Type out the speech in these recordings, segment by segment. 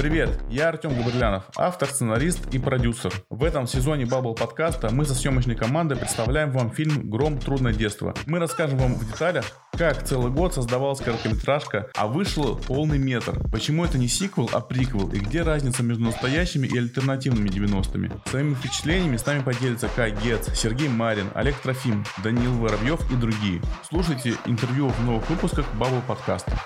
Привет, я Артем Габрилянов, автор, сценарист и продюсер. В этом сезоне Bubble подкаста мы со съемочной командой представляем вам фильм «Гром. Трудное детство». Мы расскажем вам в деталях, как целый год создавалась короткометражка, а вышел полный метр. Почему это не сиквел, а приквел, и где разница между настоящими и альтернативными 90-ми. Своими впечатлениями с нами поделятся Кай Гец, Сергей Марин, Олег Трофим, Даниил Воробьев и другие. Слушайте интервью в новых выпусках Bubble подкаста.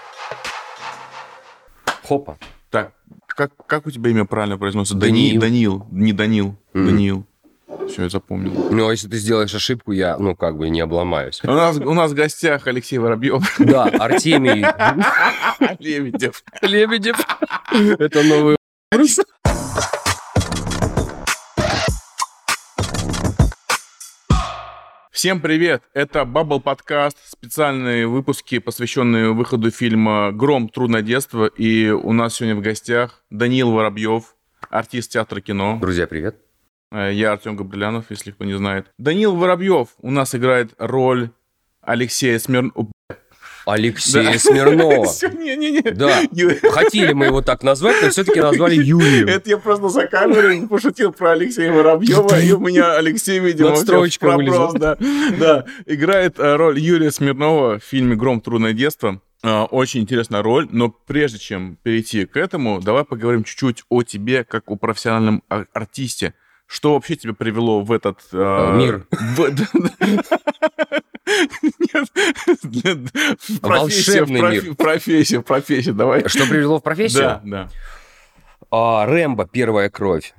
Хопа. Так, как, как у тебя имя правильно произносится? Даниил. Даниил. Не Данил. Мгм. Даниил. Все, я запомнил. Ну, а если ты сделаешь ошибку, я, ну, как бы не обломаюсь. У нас, у нас в гостях Алексей Воробьев. Да, Артемий Лебедев. Лебедев. Это новый Всем привет! Это Бабл подкаст, специальные выпуски, посвященные выходу фильма «Гром. Трудное детство». И у нас сегодня в гостях Даниил Воробьев, артист театра кино. Друзья, привет. Э, Я Артем Габрилянов, если кто не знает. Даниил Воробьев у нас играет роль Алексея Смирнова. Алексея Смирнова. Не-не-не. Да. Хотели мы его так назвать, но все-таки назвали Юрием. Это я просто за камерой пошутил про Алексея Воробьева, и у меня Алексей, видимо, вопрос, да. Да, играет э, роль Юрия Смирнова в фильме «Гром. Трудное детство». Э, Очень интересная роль, но прежде чем перейти к этому, давай поговорим чуть-чуть о тебе, как о профессиональном ар- артисте. Что вообще тебя привело в этот... э, Мир. в- Нет, Волшебный профессию, в профессию, давай. Что привело в профессию? Да, да. А, Рэмбо, первая кровь.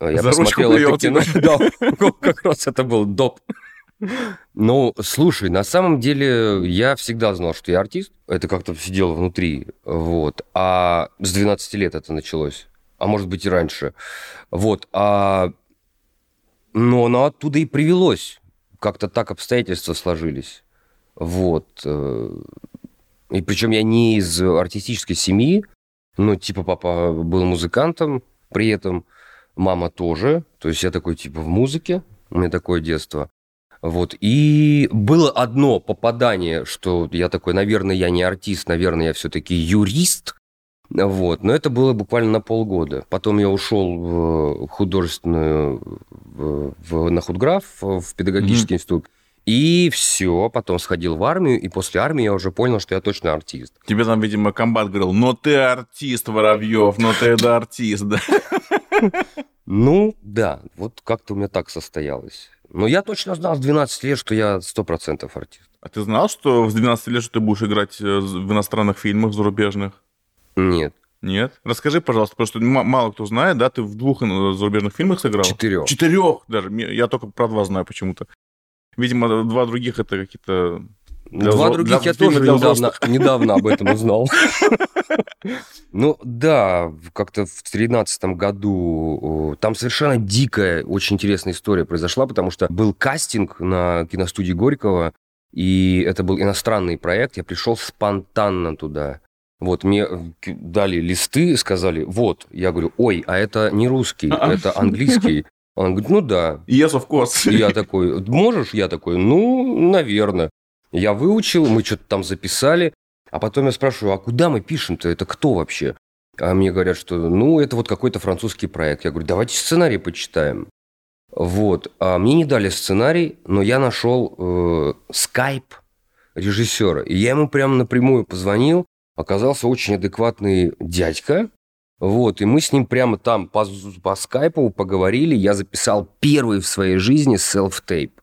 Я За ручку посмотрел это кино. Да, как раз это был доп. Ну, слушай, на самом деле я всегда знал, что я артист. Это как-то сидело внутри. Вот. А с 12 лет это началось. А может быть и раньше. Вот. А... Но оно оттуда и привелось. Как-то так обстоятельства сложились. Вот. э, И причем я не из артистической семьи. Ну, типа, папа был музыкантом, при этом мама тоже. То есть я такой, типа, в музыке. У меня такое детство. Вот. И было одно попадание, что я такой, наверное, я не артист, наверное, я все-таки юрист. Вот. Но это было буквально на полгода. Потом я ушел в художественную, в- на худграф, в педагогический институт. И все, потом сходил в армию, и после армии я уже понял, что я точно артист. Тебе там, видимо, комбат говорил, но ты артист, Воробьев, но ты да артист, да. Ну, да, вот как-то у меня так состоялось. Но я точно знал с 12 лет, что я 100% артист. А ты знал, что в 12 лет что ты будешь играть э, в иностранных фильмах зарубежных? Нет, Нет? Расскажи, пожалуйста, потому что мало кто знает, да, ты в двух э, зарубежных фильмах сыграл? четырех. Четырех даже. Я только про два знаю почему-то. Видимо, два других это какие-то... для Два взро- других для я тоже недавно, недавно об этом узнал. Ну да, как-то в тринадцатом году там совершенно дикая, очень интересная история произошла, потому что был кастинг на киностудии Горького, и это был иностранный проект, я пришел спонтанно туда. Вот, мне э, дали листы, сказали, вот, я говорю, ой, а это не русский, А-а. это английский. Он говорит, ну да, Yes, of course. и я такой, можешь? Я такой, ну, наверное. Я выучил, мы что-то там записали, а потом я спрашиваю, а куда мы пишем-то? Это кто вообще? А мне говорят, что, ну, это вот какой-то французский проект. Я говорю, давайте сценарий почитаем. Вот. А мне не дали сценарий, но я нашел э, скайп режиссера. И я ему прямо напрямую позвонил. Оказался очень адекватный дядька. Вот, и мы с ним прямо там по, по скайпу поговорили. Я записал первый в своей жизни селф-тейп.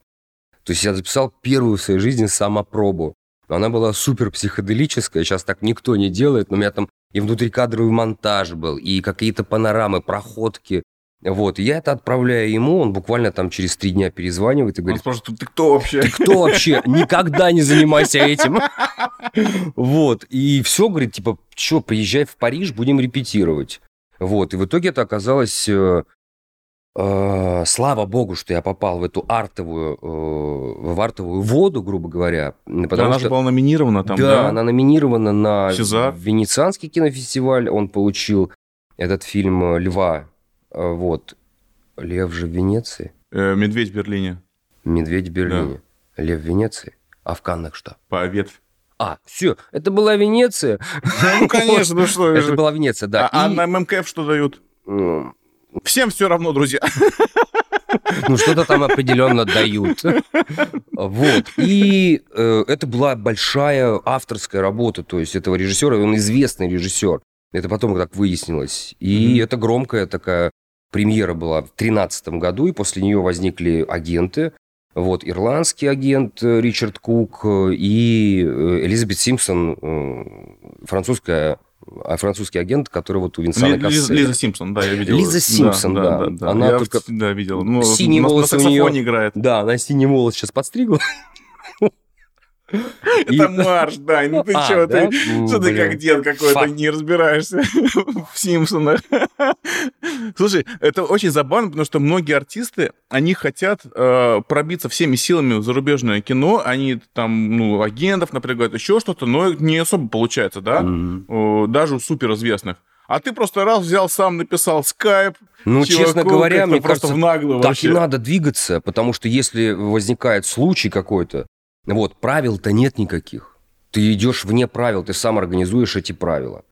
То есть я записал первую в своей жизни самопробу. Она была супер психоделическая, сейчас так никто не делает, но у меня там и внутрикадровый монтаж был, и какие-то панорамы, проходки. Вот, я это отправляю ему, он буквально там через три дня перезванивает и Он говорит, спрашивает, ты кто вообще? ты кто вообще? Никогда не занимайся этим. Вот. И все, говорит, типа, что, приезжай в Париж, будем репетировать. Вот. И в итоге это оказалось... э, э, слава богу, что я попал в эту артовую, э, в артовую воду, грубо говоря. Потому Она что... же была номинирована там, да, да? она номинирована на Сезар. Венецианский кинофестиваль. Он получил этот фильм «Льва». Э, Вот. «Лев же в Венеции», Э, Медведь в Берлине. «Медведь в Берлине», «Лев в Венеции», а в Каннах что? По ветвь. А, все, это была Венеция. Ну, конечно, ну что. Это была Венеция, да. А, а на ММКФ что дают? Всем все равно, друзья. Ну, что-то там определенно дают. Вот. И э, это была большая авторская работа, то есть этого режиссера, он известный режиссер. Это потом так выяснилось. И это громкая такая премьера была в 2013 году, и после нее возникли агенты. Вот, ирландский агент э, Ричард Кук э, и э, Элизабет Симпсон, французская, а, французский агент, который вот у Винсана Ли- Лиза. Лиза Симпсон, да, я видел. Лиза Симпсон, да. Она Я только- да, видел. Ну, Синие на, на волосы у саксофоне играет. Да, она синий волос сейчас подстригла. Это марш, да. Ну ты А, что, ты, что ты как дед какой-то, не разбираешься в Симпсонах. Слушай, это очень забавно, потому что многие артисты, они хотят э, пробиться всеми силами в зарубежное кино, они там, ну, агентов напрягают, еще что-то, но не особо получается, да? Даже у суперизвестных. А ты просто раз взял, сам написал скайп, Ну, чуваку честно говоря, мне просто кажется, в наглую так вообще. и надо двигаться, потому что если возникает случай какой-то, вот, правил-то нет никаких. Ты идешь вне правил, ты сам организуешь эти правила.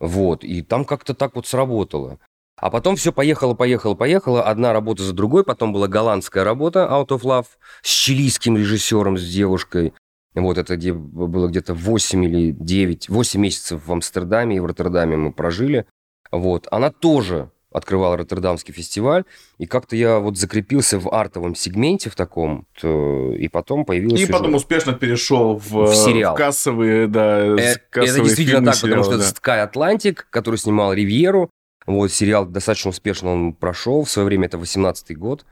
Вот, и там как-то так вот сработало. А потом все поехало, поехало, поехало. Одна работа за другой. Потом была голландская работа Out of Love с чилийским режиссером, с девушкой. Вот это где было где-то 8 или 9, 8 месяцев в Амстердаме и в Роттердаме мы прожили. Вот. Она тоже открывала Роттердамский фестиваль, и как-то я вот закрепился в артовом сегменте в таком, то- и потом появилась И уже- потом успешно перешел в, В сериал. в кассовые, да, Э, с- Это кассовые действительно фильмы, так, потому сериалы, что да. Sky Atlantic, который снимал Ривьеру, вот сериал достаточно успешно он прошел, в свое время это 18-й год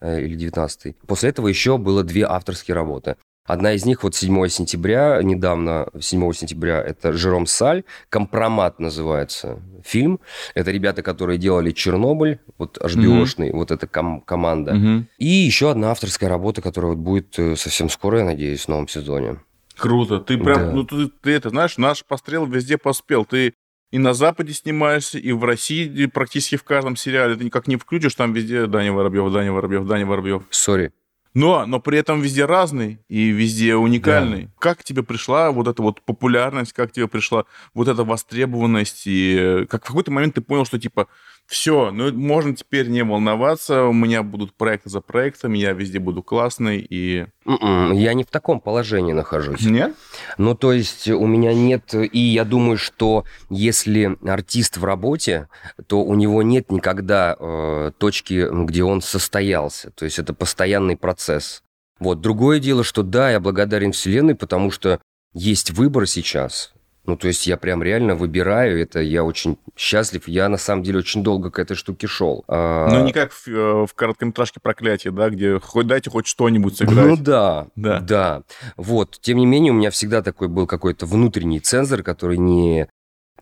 э, или 19-й. После этого еще было две авторские работы. Одна из них вот 7 сентября, недавно, 7 сентября, это Жером Саль, «Компромат» называется фильм. Это ребята, которые делали «Чернобыль», вот HBO-шный, вот эта ком- команда. Мгм. И еще одна авторская работа, которая вот будет э, совсем скоро, я надеюсь, в новом сезоне. Круто. Ты прям, Да. ну ты, ты это, знаешь, наш пострел везде поспел. Ты и на Западе снимаешься, и в России практически в каждом сериале. Ты никак не включишь, там везде Даня Воробьев, Даня Воробьев, Даня Воробьев. Сори. Но, но при этом везде разный и везде уникальный. Как тебе пришла вот эта вот популярность, как тебе пришла вот эта востребованность, и э, как в какой-то момент ты понял, что типа все, ну можно теперь не волноваться, у меня будут проекты за проектами, я везде буду классный и... М-м, Я не в таком положении нахожусь. Нет? Ну, то есть у меня нет... И я думаю, что если артист в работе, то у него нет никогда э, точки, где он состоялся. То есть это постоянный процесс. Вот. Другое дело, что да, я благодарен Вселенной, потому что есть выбор сейчас. Ну, то есть я прям реально выбираю это, я очень счастлив. Я, на самом деле, очень долго к этой штуке шел. А, Ну, не как в, э, в короткометражке «Проклятие», да, где хоть дайте хоть что-нибудь Ну сыграть. да, Да. да, Вот. Тем не менее, у меня всегда такой был какой-то внутренний цензор, который не,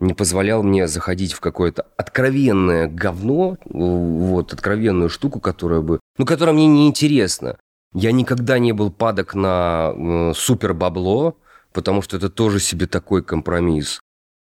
не позволял мне заходить в какое-то откровенное говно, вот, откровенную штуку, которая бы... Ну, которая мне не интересна. Я никогда не был падок на э, супер бабло, потому что это тоже себе такой компромисс.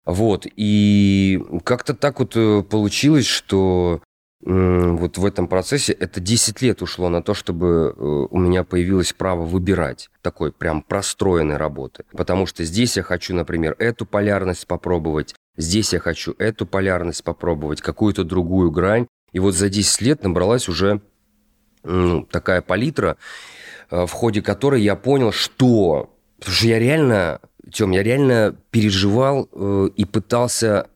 Вот, и как-то так вот э, получилось, что вот в этом процессе это 10 лет ушло на то, чтобы э, у меня появилось право выбирать такой прям простроенной работы. Потому что здесь я хочу, например, эту полярность попробовать, здесь я хочу эту полярность попробовать, какую-то другую грань. И вот за 10 лет набралась уже м, такая палитра, э, в ходе которой я понял, что... Потому что я реально, Тем, я реально переживал э, и пытался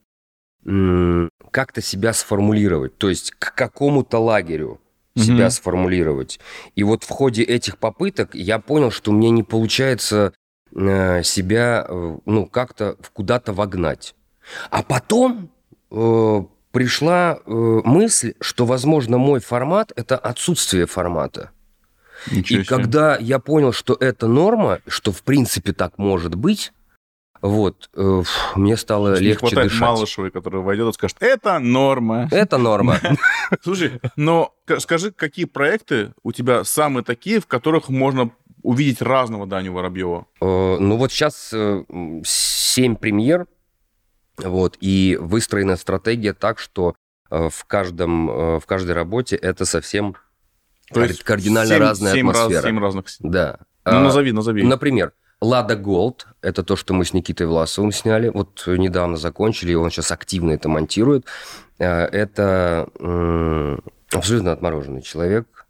м, как-то себя сформулировать. То есть к какому-то лагерю себя Мгм. сформулировать. И вот в ходе этих попыток я понял, что мне не получается э, себя э, ну, как-то куда-то вогнать. А потом э, пришла э, мысль, что, возможно, мой формат – это отсутствие формата. Ничего И себе. когда я понял, что это норма, что в принципе так может быть, вот, э, мне стало Не легче хватает дышать. Малышевой, которая войдет и скажет, это норма. Это норма. Слушай, но скажи, какие проекты у тебя самые такие, в которых можно увидеть разного Даню Воробьева? Э, Ну вот сейчас э, 7 премьер, вот, и выстроена стратегия так, что э, в, каждом, в каждой работе это совсем То есть кардинально семь- разная семь раз- атмосфера. семь разных. Да. Ну, А, назови, назови. Например, Лада Голд, это то, что мы с Никитой Власовым сняли, вот недавно закончили, и он сейчас активно это монтирует. Э, это абсолютно отмороженный человек,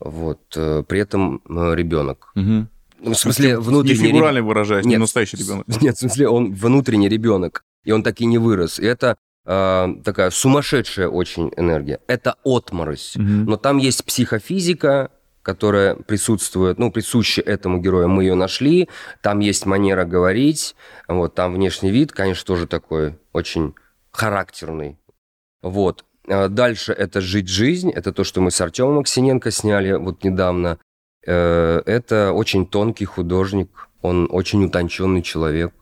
вот, э, при этом э, ребенок. Угу. В смысле, внутренний... Не фигурально выражаясь, нет, не настоящий ребенок. Нет, в смысле, он внутренний ребенок, и он так и не вырос. И это э, такая сумасшедшая очень энергия. Это отморозь. Угу. Но там есть психофизика, которая присутствует, ну, присуща этому герою, мы ее нашли. Там есть манера говорить, вот, там внешний вид, конечно, тоже такой очень характерный. Вот. А дальше это «Жить жизнь», это то, что мы с Артемом Максиненко сняли вот недавно. Э, это очень тонкий художник, он очень утонченный человек,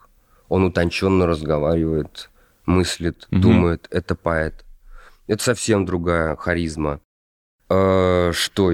он утонченно разговаривает, мыслит, угу. думает, это поэт. Это совсем другая харизма. Э, что?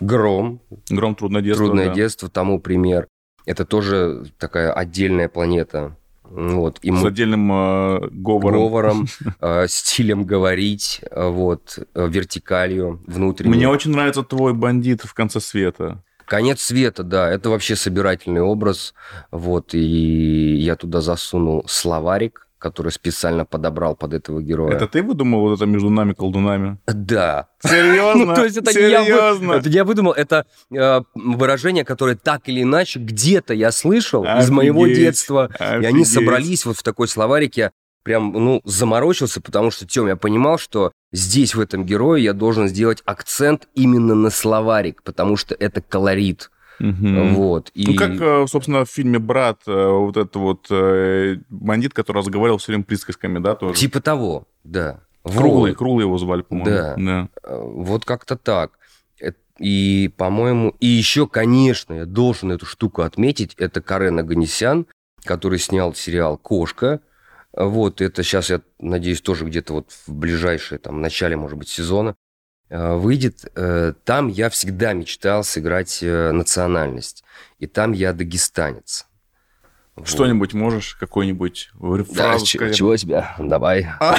Гром. Гром «Трудное детство». «Трудное да. детство» тому пример. Это тоже такая отдельная планета. Вот, и С отдельным э, говором. Говором, э, стилем говорить, э, вот, э, вертикалью внутренней. Мне очень нравится твой бандит в конце света. Конец света, да, это вообще собирательный образ, вот, и я туда засунул словарик, который специально подобрал под этого героя. Это ты выдумал вот это между нами колдунами? Да. Серьезно? Ну, то есть это Серьезно? Я, это я выдумал, это э, выражение, которое так или иначе где-то я слышал Офигеть. из моего детства, Офигеть. и они собрались вот в такой словарик, я прям, ну, заморочился, потому что, Тём, я понимал, что здесь, в этом герое, я должен сделать акцент именно на словарик, потому что это колорит. Угу. Вот. И... Ну, как, э, собственно, в фильме «Брат», э, вот этот вот э, бандит, который разговаривал все время присказками, да, тоже? Типа того, да. Круглый, вот. Круглый его звали, по-моему. Да. да. Вот как-то так. И, по-моему, и еще, конечно, я должен эту штуку отметить, это Карен Аганесян, который снял сериал «Кошка». Вот, это сейчас, я надеюсь, тоже где-то вот в ближайшее, там, начале, может быть, сезона выйдет, э, там я всегда мечтал сыграть э, национальность. И там я дагестанец. Что-нибудь вот. можешь? Какой-нибудь фразу да, сказать? чего тебя? Давай. А?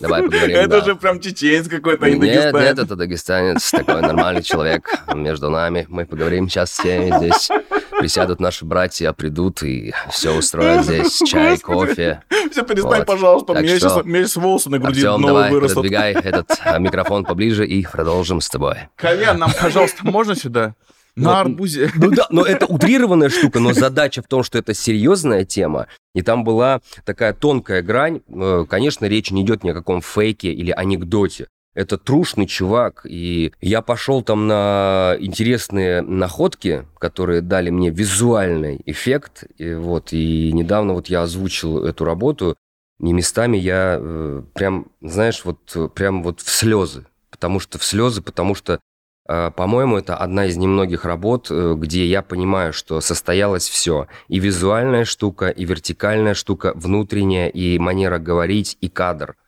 Давай поговорим. Это же прям чеченец какой-то, а не Нет, нет, это дагестанец, такой нормальный человек между нами. Мы поговорим сейчас все здесь. Присядут наши братья, придут и все устроят здесь. Чай, кофе. Все, перестань, вот. пожалуйста. Так мне, что... сейчас, мне сейчас волосы на груди Артем, давай, вырастут. продвигай этот а, микрофон поближе и продолжим с тобой. Колян, нам, пожалуйста, можно сюда? На вот, арбузе. Ну да, но это утрированная штука, но задача в том, что это серьезная тема, и там была такая тонкая грань. Э, конечно, речь не идет ни о каком фейке или анекдоте. Это трушный чувак, и я пошел там на интересные находки, которые дали мне визуальный эффект, и вот, и недавно вот я озвучил эту работу, и местами я э, прям, знаешь, вот прям вот в слезы, потому что в слезы, потому что, э, по-моему, это одна из немногих работ, э, где я понимаю, что состоялось все, и визуальная штука, и вертикальная штука, внутренняя, и манера говорить, и кадр –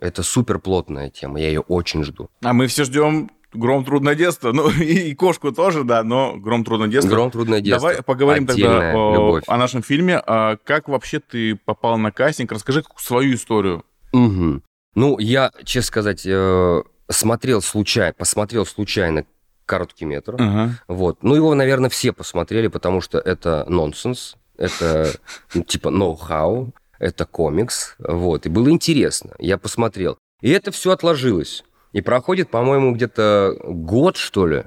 это супер плотная тема, я ее очень жду. А мы все ждем Гром трудное детство. Ну, и, и кошку тоже, да, но Гром трудное детство. Гром трудное детство. Давай поговорим Отдельная тогда о, о нашем фильме. А как вообще ты попал на кастинг? Расскажи свою историю. Угу. Ну, я, честно сказать, э, смотрел случайно, посмотрел случайно короткий метр. Uh-huh. Вот. Ну, его, наверное, все посмотрели, потому что это нонсенс. Это ну, типа ноу-хау это комикс, вот, и было интересно, я посмотрел. И это все отложилось. И проходит, по-моему, где-то год, что ли.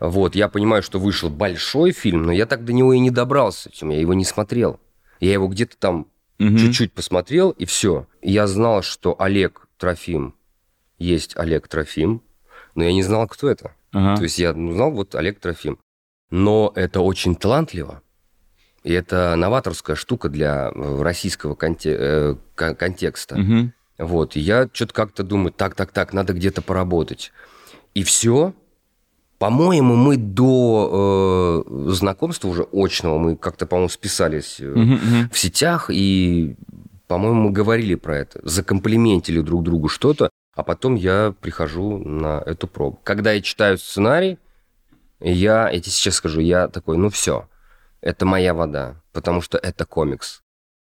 Вот, я понимаю, что вышел большой фильм, но я так до него и не добрался, я его не смотрел. Я его где-то там угу. чуть-чуть посмотрел, и все. Я знал, что Олег Трофим есть Олег Трофим, но я не знал, кто это. Ага. То есть я знал вот Олег Трофим. Но это очень талантливо. И это новаторская штука для э, российского конте- э, контекста. Угу. Вот, и я что-то как-то думаю, так, так, так, надо где-то поработать. И все. По-моему, мы до э, знакомства уже очного, мы как-то, по-моему, списались э, угу, угу. в сетях, и, по-моему, мы говорили про это, закомплиментили друг другу что-то, а потом я прихожу на эту пробу. Когда я читаю сценарий, я, я тебе сейчас скажу, я такой, ну все, это моя вода, потому что это комикс.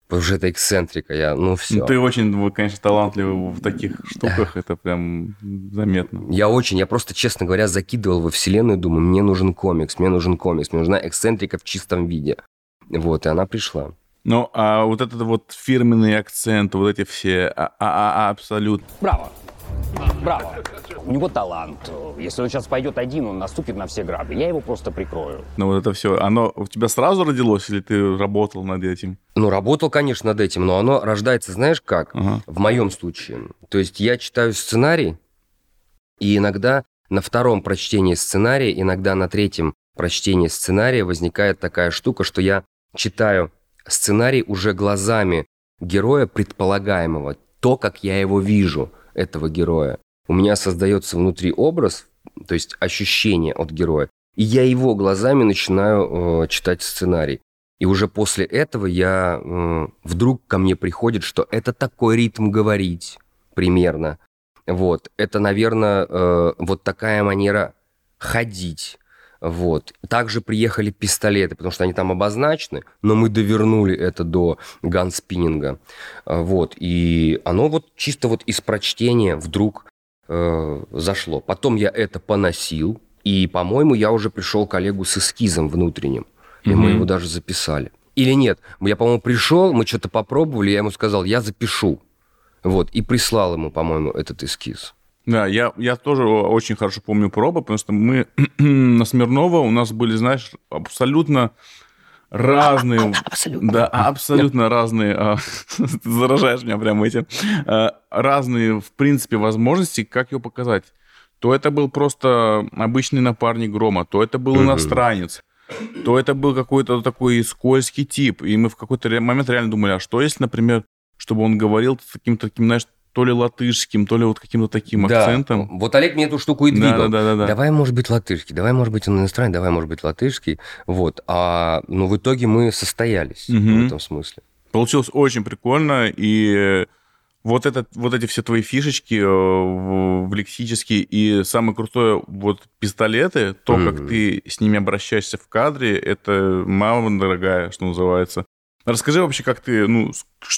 Потому что это эксцентрика, я, ну все. Ты очень, конечно, талантливый в таких штуках, это прям заметно. Я очень, я просто, честно говоря, закидывал во вселенную, думаю, мне нужен комикс, мне нужен комикс, мне нужна эксцентрика в чистом виде. Вот, и она пришла. Ну, а вот этот вот фирменный акцент, вот эти все, а, а, а, абсолют. Браво! Браво! У него талант. Если он сейчас пойдет один, он наступит на все грабли. Я его просто прикрою. Ну, вот это все, оно у тебя сразу родилось, или ты работал над этим? Ну, работал, конечно, над этим, но оно рождается, знаешь как? Ага. В моем случае. То есть я читаю сценарий, и иногда на втором прочтении сценария, иногда на третьем прочтении сценария возникает такая штука, что я читаю сценарий уже глазами героя предполагаемого, то, как я его вижу, этого героя. У меня создается внутри образ, то есть ощущение от героя, и я его глазами начинаю э, читать сценарий. И уже после этого я э, вдруг ко мне приходит, что это такой ритм говорить примерно. Вот, это, наверное, э, вот такая манера ходить. Вот. Также приехали пистолеты, потому что они там обозначены, но мы довернули это до ганспиннинга. А, вот. И оно вот чисто вот из прочтения вдруг э, зашло. Потом я это поносил, и, по-моему, я уже пришел к коллегу с эскизом внутренним, и mm-hmm. мы его даже записали. Или нет, я, по-моему, пришел, мы что-то попробовали, я ему сказал, я запишу. Вот, и прислал ему, по-моему, этот эскиз. Да, я, я тоже очень хорошо помню пробы, потому что мы на Смирнова у нас были, знаешь, абсолютно разные... Абсолютно. Да, абсолютно разные... А, ты заражаешь меня прямо этим. А, разные, в принципе, возможности, как ее показать. То это был просто обычный напарник Грома, то это был иностранец, то это был какой-то такой скользкий тип. И мы в какой-то момент реально думали, а что если, например, чтобы он говорил таким таким, знаешь, то ли латышским, то ли вот каким-то таким Да. акцентом. Вот Олег мне эту штуку и двигал. Да, да, да, да. Давай, может быть, латышский, давай, может быть, он иностранный, давай, может быть, латышский. Вот. А, ну, в итоге мы состоялись Мгм. в этом смысле. Получилось очень прикольно, и вот, этот, вот эти все твои фишечки э, в, в лексические, и самое крутое, вот пистолеты, то, как Мгм. ты с ними обращаешься в кадре, это мама дорогая, что называется. Расскажи вообще, как ты, ну,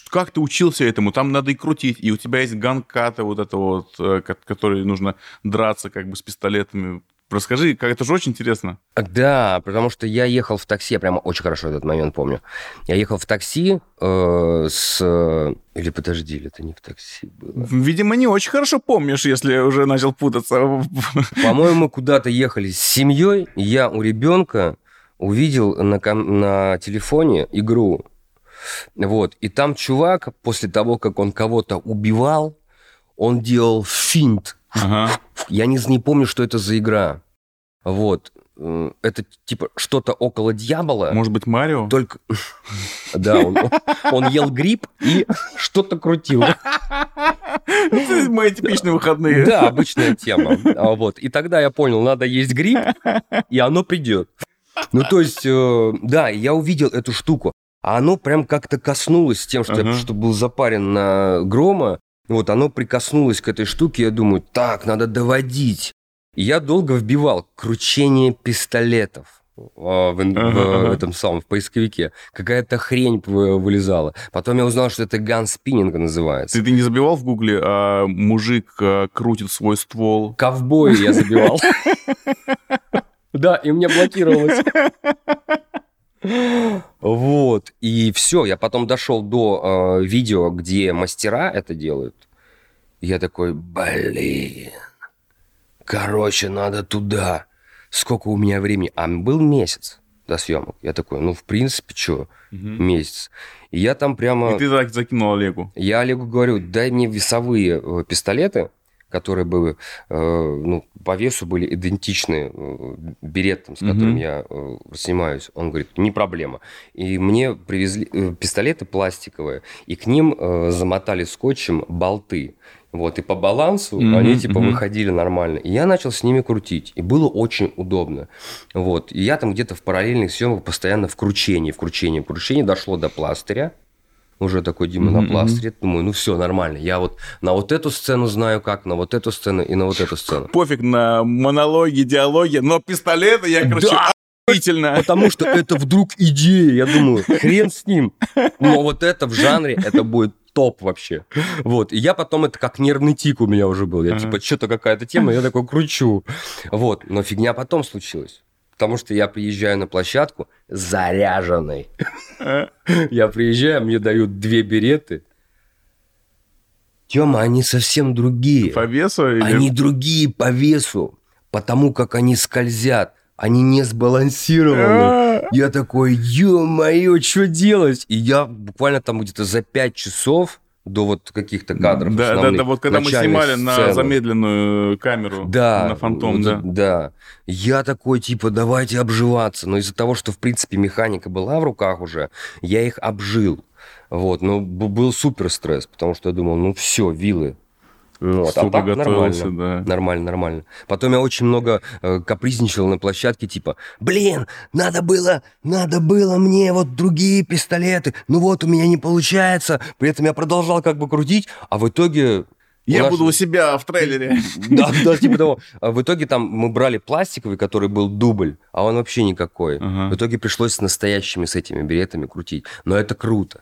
как ты учился этому? Там надо и крутить, и у тебя есть ганката вот это вот, э, ко- который нужно драться как бы с пистолетами. Расскажи, как это же очень интересно. Да, потому что я ехал в такси, я прямо очень хорошо этот момент помню. Я ехал в такси э, с... Или подожди, или это не в такси было? Видимо, не очень хорошо помнишь, если уже начал путаться. По-моему, куда-то ехали с семьей. Я у ребенка увидел на, ком- на телефоне игру. Вот. И там чувак, после того, как он кого-то убивал, он делал финт. Ага. Я не, не помню, что это за игра. Вот. Э, Это типа что-то около дьявола. Может быть, Марио? Только... Да, он, он ел гриб и что-то крутил. Это мои типичные выходные. Да, обычная тема. А Вот. И тогда я понял, надо есть гриб, и оно придет. Ну, то есть, э, да, я увидел эту штуку. А оно прям как-то коснулось тем, что Ага. я что был запарен на грома. Вот оно прикоснулось к этой штуке. Я думаю, так, надо доводить. И я долго вбивал кручение пистолетов а, в, в Ага, ага. этом самом в поисковике. Какая-то хрень вы- вылезала. Потом я узнал, что это ганспиннинг называется. Ты, ты не забивал в гугле, а мужик а, крутит свой ствол? Ковбои я забивал. Да, и мне блокировалось. Вот. И все, я потом дошел до э, видео, где мастера это делают. Я такой, блин, короче, надо туда. Сколько у меня времени? А был месяц до съемок. Я такой, ну, в принципе, что, месяц. И я там прямо... И ты так закинул Олегу. Я Олегу говорю, дай мне весовые э, пистолеты, которые бы э, ну, по весу были идентичны э, беретам, с которым Мгм. я э, снимаюсь. Он говорит, не проблема. И мне привезли пистолеты пластиковые, и к ним замотали скотчем болты. Вот, и по балансу Мгм, они типа мгм. выходили нормально. И я начал с ними крутить. И было очень удобно. Вот. И я там где-то в параллельных съемках постоянно в кручении, в кручении, в кручении дошло до пластыря. Уже такой Дима Мгм, на пластыре. Думаю, ну все, нормально. Я вот на вот эту сцену знаю как, на вот эту сцену и на вот эту сцену. Пофиг на монологи, диалоги, но пистолеты я, короче, Да! Потому что это вдруг идея. Я думаю, хрен с ним. Но вот это в жанре, это будет топ вообще. Вот. И я потом, это как нервный тик у меня уже был. Я Ага. типа, что-то какая-то тема, я такой кручу. Вот. Но фигня потом случилась. Потому что я приезжаю на площадку заряженный. Я приезжаю, мне дают две береты. Тема, они совсем другие. По весу. Они другие по весу, потому как они скользят. Они не сбалансированы. А, Я такой, ё-моё, что делать? И я буквально там где-то за 5 часов до вот каких-то кадров Да, да, основных, да, вот когда мы снимали на сцен. замедленную камеру, Да, на фантом, вот, да. да. Я такой, типа, давайте обживаться. Но из-за того, что, в принципе, механика была в руках уже, я их обжил. Вот, но был супер стресс, потому что я думал, ну все, вилы. Вот, а так готовился, нормально. да. Нормально, нормально. Потом я очень много э, капризничал на площадке, типа, блин, надо было, надо было мне вот другие пистолеты, ну вот у меня не получается. При этом я продолжал как бы крутить, а в итоге... Я наш- буду у себя в трейлере. да, да, типа того. А в итоге там мы брали пластиковый, который был дубль, а он вообще никакой. Ага. В итоге пришлось с настоящими, с этими беретами крутить. Но это круто.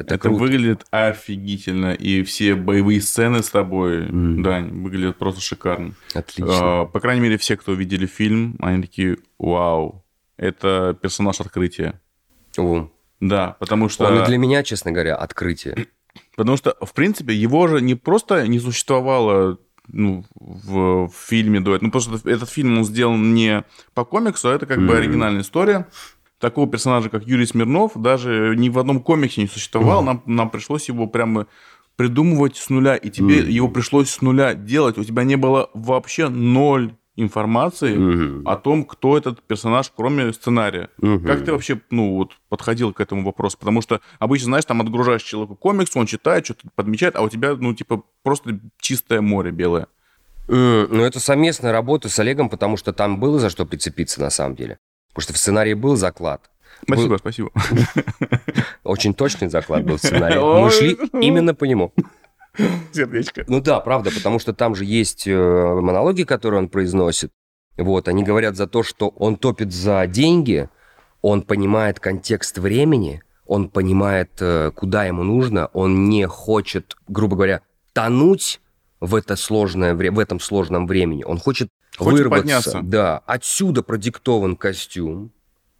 Это, Это круто. выглядит офигительно. И все боевые сцены с тобой, Мгм. Дань, выглядят просто шикарно. Отлично. А, По крайней мере, все, кто видели фильм, они такие, вау, это персонаж открытия. О. Да, потому что... Он и для меня, честно говоря, открытие. Потому что, в принципе, его же не просто не существовало ну, в, в фильме до этого. Ну, просто этот фильм, он сделан не по комиксу, а это как бы Мгм. оригинальная история. Такого персонажа, как Юрий Смирнов, даже ни в одном комиксе не существовал. Нам, нам пришлось его прямо придумывать с нуля. И тебе Мгм. его пришлось с нуля делать. У тебя не было вообще ноль информации Мгм. о том, кто этот персонаж, кроме сценария. Мгм. Как ты вообще, ну, вот, подходил к этому вопросу? Потому что обычно, знаешь, там отгружаешь человеку комикс, он читает, что-то подмечает, а у тебя, ну, типа, просто чистое море белое. М, Ну, это совместная работа с Олегом, потому что там было за что прицепиться на самом деле. Потому что в сценарии был заклад. Спасибо, Был- спасибо. Очень точный заклад был в сценарии. Мы шли именно по нему. Сердечко. Ну да, правда, потому что там же есть э, монологи, которые он произносит. Вот, они говорят за то, что он топит за деньги, он понимает контекст времени, он понимает, э, куда ему нужно, он не хочет, грубо говоря, тонуть в это сложное в этом сложном времени. Он хочет, Хочет вырваться. подняться. Да, отсюда продиктован костюм,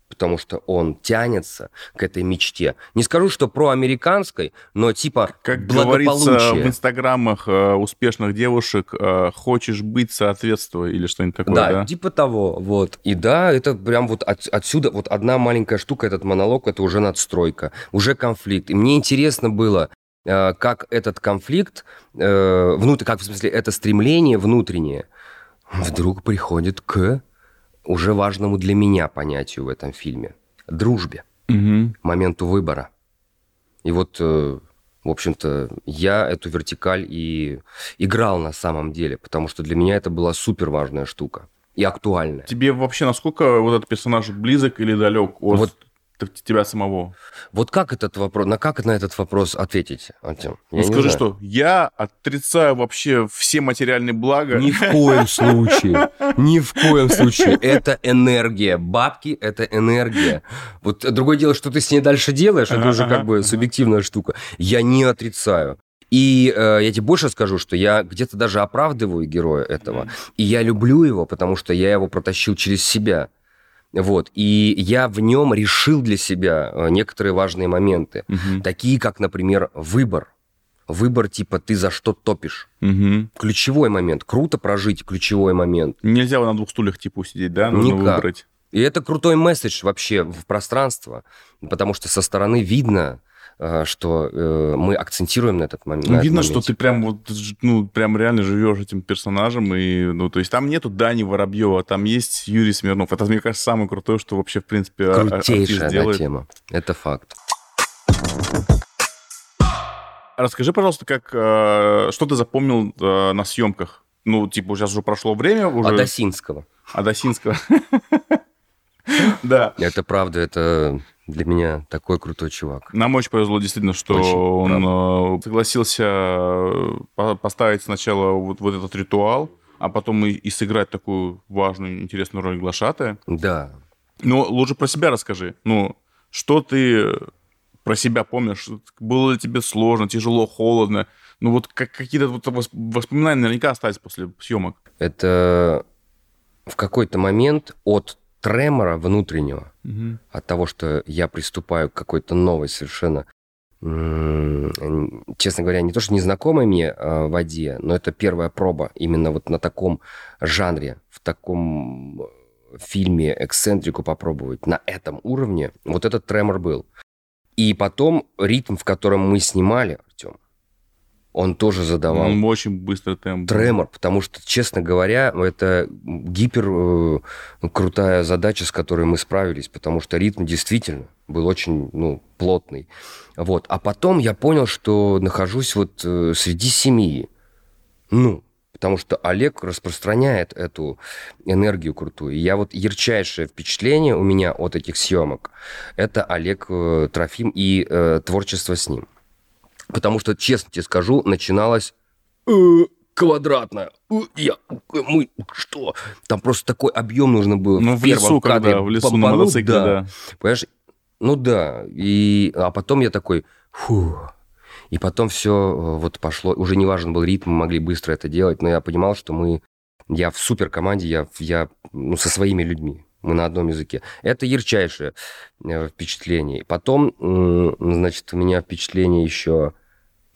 потому что он тянется к этой мечте. Не скажу, что про американской, но типа Как говорится в инстаграмах э, успешных девушек, э, хочешь быть, соответствуй, или что-нибудь такое, да, да? типа того, вот. И да, это прям вот от- отсюда, вот одна маленькая штука, этот монолог, это уже надстройка, уже конфликт. И мне интересно было, э, как этот конфликт, э, внутрь, как в смысле, это стремление внутреннее, вдруг приходит к уже важному для меня понятию в этом фильме. Дружбе, Мгм. моменту выбора. И вот, э, в общем-то, я эту вертикаль и играл на самом деле, потому что для меня это была супер важная штука и актуальная. Тебе вообще насколько вот этот персонаж близок или далек от Вот. Тебя самого? Вот как этот вопрос, на как на этот вопрос ответить, Артем? Я Ну, скажи, знаю. что я отрицаю вообще все материальные блага. Ни в коем случае, ни в коем случае. Это энергия. Бабки – это энергия. Вот другое дело, что ты с ней дальше делаешь, это уже как бы субъективная штука. Я не отрицаю. И э, я тебе больше скажу, что я где-то даже оправдываю героя этого. И я люблю его, потому что я его протащил через себя. Вот. И я в нем решил для себя э, некоторые важные моменты. Мгм. Такие, как, например, выбор. Выбор типа ты за что топишь. Мгм. Ключевой момент. Круто прожить ключевой момент. Нельзя на двух стульях типа сидеть, да? Нужно Никак. выбрать. И это крутой месседж вообще в пространство, потому что со стороны видно, что э, мы акцентируем на этот момент. Ну, видно, что ты прям вот, ну, прям реально живешь этим персонажем, и, ну, то есть там нету Дани Воробьева, там есть Юрий Смирнов. Это, мне кажется, самое крутое, что вообще, в принципе, а- а- крутейшая делает. тема. Это факт. Расскажи, пожалуйста, как, э, что ты запомнил э, на съемках? Ну, типа, сейчас уже прошло время, уже... Адасинского. Адасинского. Да. Это правда, это для меня такой крутой чувак. Нам очень повезло, действительно, что Очень, он э, согласился э, по- поставить сначала вот, вот этот ритуал, а потом и, и сыграть такую важную, интересную роль глашатая. Да. Ну, лучше про себя расскажи. Ну, что ты про себя помнишь? Было ли тебе сложно, тяжело, холодно? Ну, вот как, какие-то вот воспоминания наверняка остались после съемок. Это в какой-то момент от тремора внутреннего, Мгм. от того, что я приступаю к какой-то новой совершенно, честно говоря, не то, что незнакомой мне э, воде, но это первая проба именно вот на таком жанре, в таком э, фильме эксцентрику попробовать на этом уровне. Вот этот тремор был. И потом ритм, в котором мы снимали, он тоже задавал Он очень быстро темп. тремор, потому что, честно говоря, это гипер э, крутая задача, с которой мы справились, потому что ритм действительно был очень ну, плотный. Вот. А потом я понял, что нахожусь вот э, среди семьи. Ну, потому что Олег распространяет эту энергию крутую. И я вот ярчайшее впечатление у меня от этих съемок – это Олег э, Трофим и э, творчество с ним. Потому что, честно тебе скажу, начиналось э, квадратное. Э, Я, э, мы, что? Там просто такой объем нужно было Ну, в первом лесу, кадре когда в лесу на мотоцикле, да. да. Понимаешь? Ну да. И, а потом я такой, фу. И потом все вот пошло. Уже не важен был ритм, мы могли быстро это делать, но я понимал, что мы... Я в супер команде, я, я ну, со своими людьми. Мы на одном языке. Это ярчайшее впечатление. Потом, значит, у меня впечатление еще...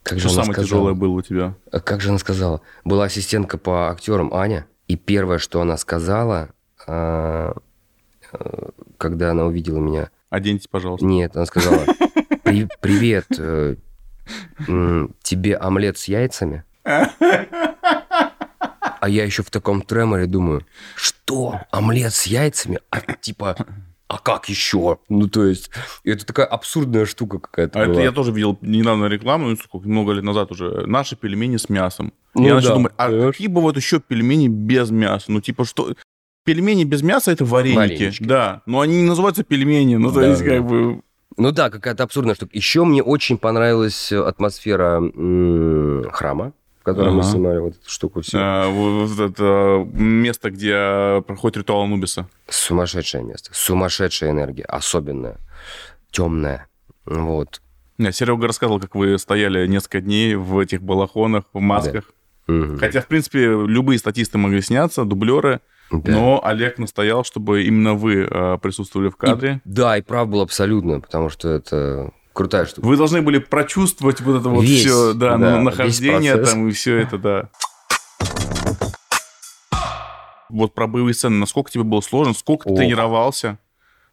Как же Что она самое сказала? тяжелое было у тебя? А Как же она сказала? Была ассистентка по актерам Аня, и первое, что она сказала, а, а, когда она увидела меня, Оденьтесь, пожалуйста. нет, она сказала, «При- привет, э, тебе омлет с яйцами? А я еще в таком треморе думаю, что, омлет с яйцами? А типа, а как еще? Ну, то есть, это такая абсурдная штука какая-то А это была. я тоже видел недавно рекламу, ну, сколько, много лет назад уже. Наши пельмени с мясом. Ну я начал да, думать, а понимаешь? какие бывают еще пельмени без мяса? Ну, типа, что... Пельмени без мяса это вареники. Варенички. Да, но они не называются пельмени. Ну, то Да, есть, да. как бы... Ну да, какая-то абсурдная штука. Еще мне очень понравилась э, атмосфера м, храма, в котором мы Ага. снимали вот эту штуку всю. а, вот это место, где проходит ритуал Анубиса. Сумасшедшее место. Сумасшедшая энергия. Особенная. Темная. Вот. Серега рассказывал, как вы стояли несколько дней в этих балахонах, в масках. Мгм. Хотя, в принципе, любые статисты могли сняться, дублеры, Да. но Олег настоял, чтобы именно вы э, присутствовали в кадре. И- да, и прав был абсолютно, потому что это крутая штука. Вы должны были прочувствовать вот это вот Весь, все, да, да, нахождение там и все это, да. Вот про боевые сцены, насколько тебе было сложно, сколько ты Ох. тренировался,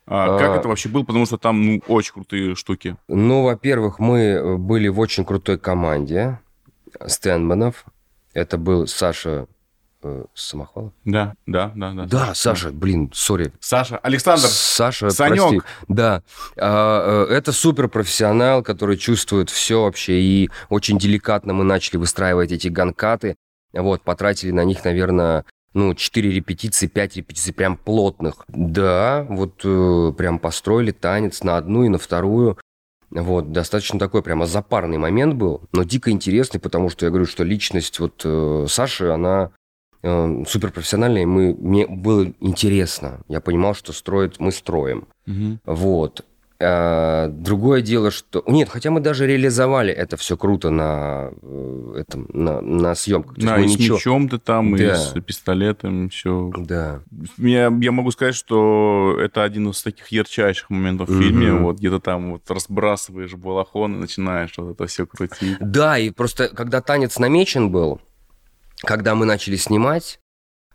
а, как А. это вообще было, потому что там ну, очень крутые штуки. Ну, во-первых, мы были в очень крутой команде стендманов. Это был Саша э, Самохвалов. Да, да, да, да. Да, Саша, блин, сори. Саша, Александр, Саша, Санёк. прости. Да. А, э, Это суперпрофессионал, который чувствует все вообще. И очень деликатно мы начали выстраивать эти ганкаты. Вот, потратили на них, наверное, ну, 4 репетиции, 5 репетиций прям плотных. Да, вот э, прям построили танец на одну и на вторую. Вот, достаточно такой прямо запарный момент был, но дико интересный, потому что я говорю, что личность вот э, Саши, она э, суперпрофессиональная, и мы, мне было интересно. Я понимал, что строить мы строим. Мгм. Вот. А, другое дело, что... Нет, хотя мы даже реализовали это все круто на, э, этом, на, на съемках. То да, и с ничего- мечом ты там, и Да. с пистолетом, все. Да. Я, я могу сказать, что это один из таких ярчайших моментов в фильме. Вот где-то там вот разбрасываешь балахон и начинаешь вот это все крутить. Да, и просто когда танец намечен был, когда мы начали снимать,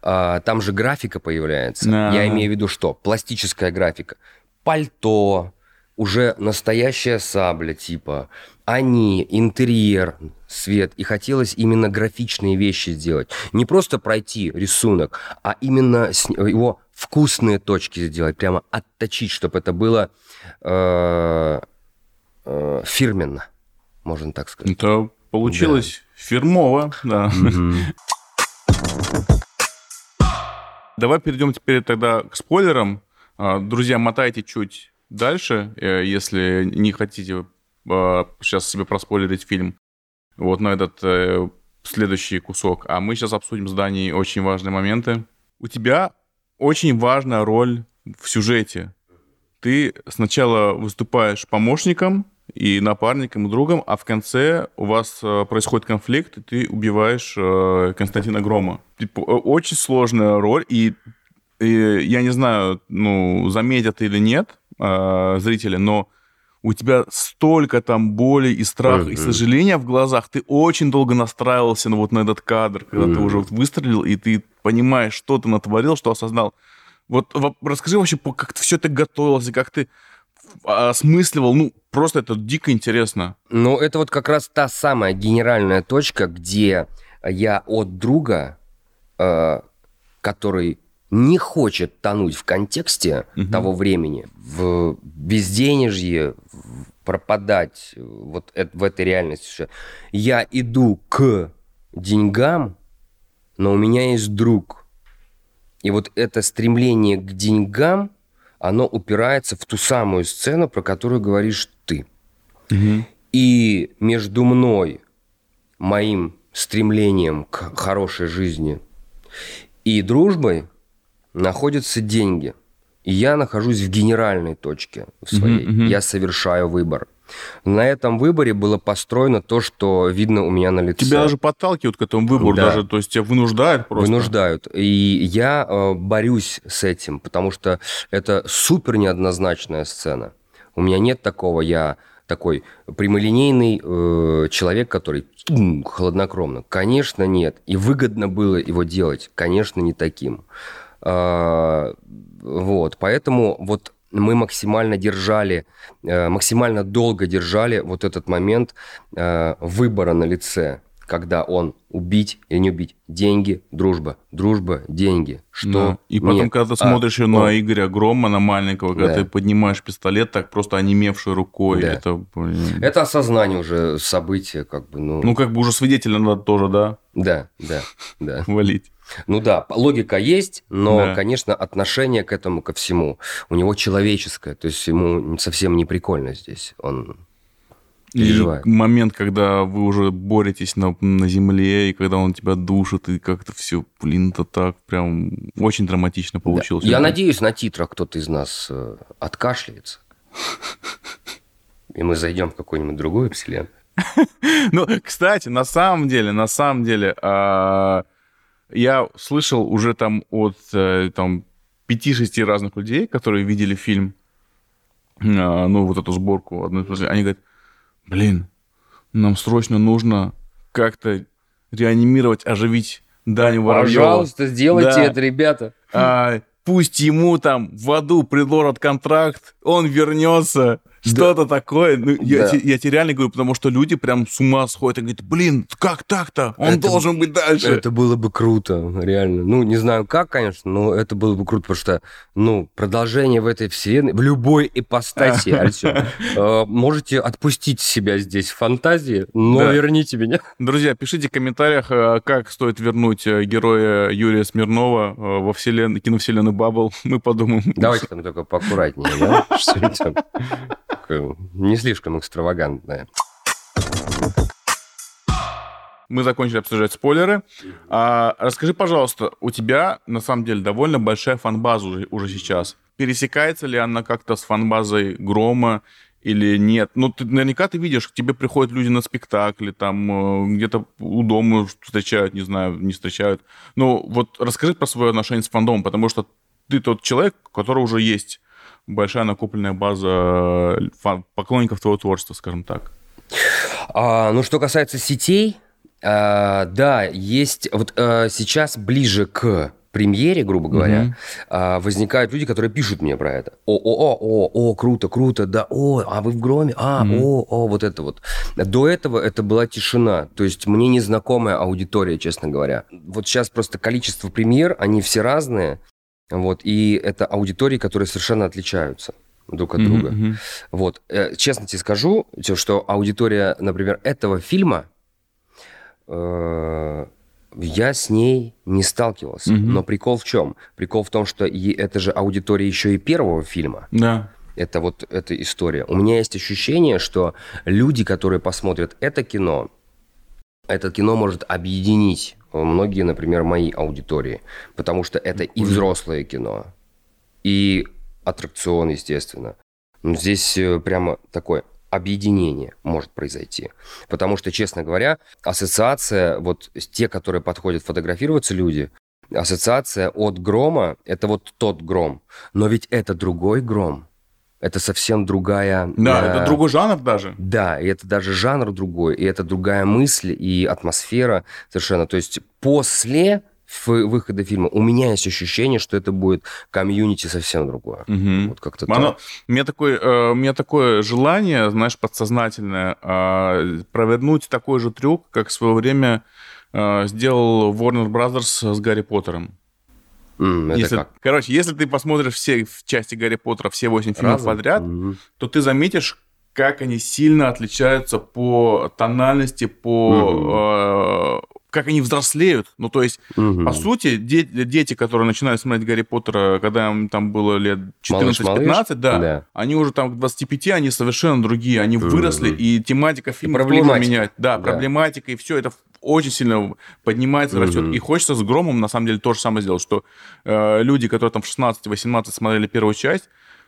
а, там же графика появляется. Да. Я имею в виду что? Пластическая графика. Пальто, уже настоящая сабля типа, они, интерьер, свет. И хотелось именно графичные вещи сделать. Не просто пройти рисунок, а именно его вкусные точки сделать, прямо отточить, чтобы это было э, э, фирменно, можно так сказать. Это получилось фирмово, да. Давай перейдем теперь тогда к спойлерам. А, Друзья, мотайте чуть дальше, э, если не хотите сейчас себе проспойлерить фильм. Вот на этот э, следующий кусок. А мы сейчас обсудим с Даней очень важные моменты. У тебя очень важная роль в сюжете ты сначала выступаешь помощником и напарником, и другом, а в конце у вас э, происходит конфликт, и ты убиваешь э, Константина Грома. Типа, очень сложная роль, и, и я не знаю, ну, заметят или нет э, зрители, но у тебя столько там боли и страха, и сожаления в глазах, ты очень долго настраивался на вот на этот кадр, когда ты уже вот выстрелил, и ты понимаешь, что ты натворил, что осознал. Вот во- расскажи вообще, как ты все это готовился, как ты осмысливал, ну, просто это дико интересно. Ну, это вот как раз та самая генеральная точка, где я от друга, э, который не хочет тонуть в контексте Мгм. того времени, в безденежье, в- пропадать э, вот в этой реальности. Я иду к деньгам, но у меня есть друг. И вот это стремление к деньгам, оно упирается в ту самую сцену, про которую говоришь ты. И между мной, моим стремлением к хорошей жизни и дружбой находятся деньги. И я нахожусь в генеральной точке своей. Мгм, мгм. Я совершаю выбор. На этом выборе было построено то, что видно у меня на лице. Тебя даже подталкивают к этому выбору, Да. даже, то есть тебя вынуждают просто. Вынуждают. И я э, борюсь с этим, потому что это супер неоднозначная сцена. У меня нет такого, я такой прямолинейный э, человек, который м, хладнокровно. Конечно, нет. И выгодно было его делать. Конечно, не таким. А, вот. Поэтому вот мы максимально держали, э, максимально долго держали вот этот момент э, выбора на лице, когда он убить или не убить. Деньги, дружба, дружба, деньги. Что? Да. И потом, Нет. когда ты А, смотришь о, на Игоря Грома, на маленького, когда Да. ты поднимаешь пистолет, так просто онемевшей рукой, Да. это, блин. Это осознание уже события, как бы, ну, Ну, как бы уже свидетеля надо тоже, да, да, да, да. валить. Ну да, логика есть, но, Да. конечно, отношение к этому, ко всему, у него человеческое, то есть ему совсем не прикольно здесь. Он И переживает. момент, когда вы уже боретесь на, на земле, и когда он тебя душит, и как-то все, блин, это так прям очень драматично получилось. Я Это- надеюсь, на титрах кто-то из нас э, откашляется. И мы зайдем в какую-нибудь другую вселенную. Ну, кстати, на самом деле, на самом деле, а, я слышал уже там от э, там 5-6 разных людей, которые видели фильм, а, ну, вот эту сборку из они говорят, блин, нам срочно нужно как-то реанимировать, оживить Даню Воробьева. Пожалуйста, сделайте Да. это, ребята. А, пусть ему там в аду предложат контракт, он вернется, что-то такое. Ну, я, те- я тебе реально говорю, потому что люди прям с ума сходят и говорят, блин, как так-то? Он Это- должен быть дальше. Это было бы круто, реально. Ну, не знаю как, конечно, но это было бы круто, потому что, ну, продолжение в этой вселенной, в любой ипостаси, Артем, э, можете отпустить себя здесь в фантазии, но Да. верните меня. Друзья, пишите в комментариях, э, как стоит вернуть э, героя Юрия Смирнова э, во вселенной, киновселенную Баббл. Мы подумаем. Давайте там только поаккуратнее, да? Что-нибудь там такое не слишком экстравагантное. Мы закончили обсуждать спойлеры. А, расскажи, пожалуйста, у тебя на самом деле довольно большая фанбаза уже, уже сейчас. Пересекается ли она как-то с фанбазой Грома или нет? Ну, ты, наверняка ты видишь, к тебе приходят люди на спектакли, там э, где-то у дома встречают, не знаю, не встречают. Ну, вот расскажи про свое отношение с фандомом, потому что ты тот человек, у которого уже есть большая накопленная база э, поклонников твоего творчества, скажем так. А, ну, что касается сетей, а, да, есть... Вот а, сейчас ближе к премьере, грубо говоря, а, возникают люди, которые пишут мне про это. О, о, о, о, о, круто, круто, да, о, а вы в громе, а, Мгм. о, о, вот это вот. До этого это была тишина, то есть мне незнакомая аудитория, честно говоря. Вот сейчас просто количество премьер, они все разные, вот, и это аудитории, которые совершенно отличаются друг от друга. мгм. Вот, э, честно тебе скажу, что аудитория, например, этого фильма, э, я с ней не сталкивался. Мгм. Но прикол в чем? Прикол в том, что и это же аудитория еще и первого фильма. Да. Это вот эта история. У меня есть ощущение, что люди, которые посмотрят это кино, это кино может объединить многие, например, мои аудитории, потому что это и взрослое кино, и аттракцион, естественно. Но здесь э, прямо такое объединение может произойти. Потому что, честно говоря, ассоциация, вот те, которые подходят фотографироваться люди, ассоциация от грома – это вот тот гром. Но ведь это другой гром. Это совсем другая... Да, э, это другой жанр даже. Да, и это даже жанр другой, и это другая мысль и атмосфера совершенно. То есть после выхода фильма, у меня есть ощущение, что это будет комьюнити совсем другое. Угу. Вот как-то Оно, так. У меня, такое, э, у меня такое желание, знаешь, подсознательное, э, провернуть такой же трюк, как в свое время э, сделал Warner Brothers с Гарри Поттером. Mm, это если, как? Короче, если ты посмотришь все части Гарри Поттера, все восемь фильмов Разом? подряд, mm-hmm. то ты заметишь, как они сильно отличаются по тональности, по mm-hmm как они взрослеют. Ну, то есть, угу. по сути, де- дети, которые начинали смотреть Гарри Поттера, когда им там было лет 14-15, да, да, они уже там к 25, они совершенно другие, они угу. выросли, и тематика фильма тоже меняет. Да, да, проблематика, и все это очень сильно поднимается, растет. Угу. И хочется с Громом, на самом деле, то же самое сделать, что э, люди, которые там в 16-18 смотрели первую часть,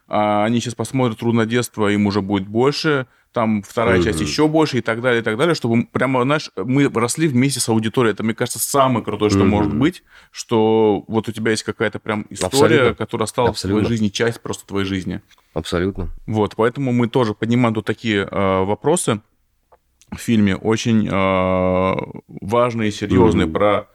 э, они сейчас посмотрят «Трудное детство», им уже будет больше, там вторая mm-hmm. часть еще больше и так далее, и так далее, чтобы прямо, знаешь, мы росли вместе с аудиторией. Это, мне кажется, самое крутое, что mm-hmm. может быть, что вот у тебя есть какая-то прям история, Абсолютно. которая стала Абсолютно. в твоей жизни, часть просто твоей жизни. Абсолютно. Вот, поэтому мы тоже поднимаем тут такие э, вопросы в фильме, очень э, важные, серьезные, mm-hmm. про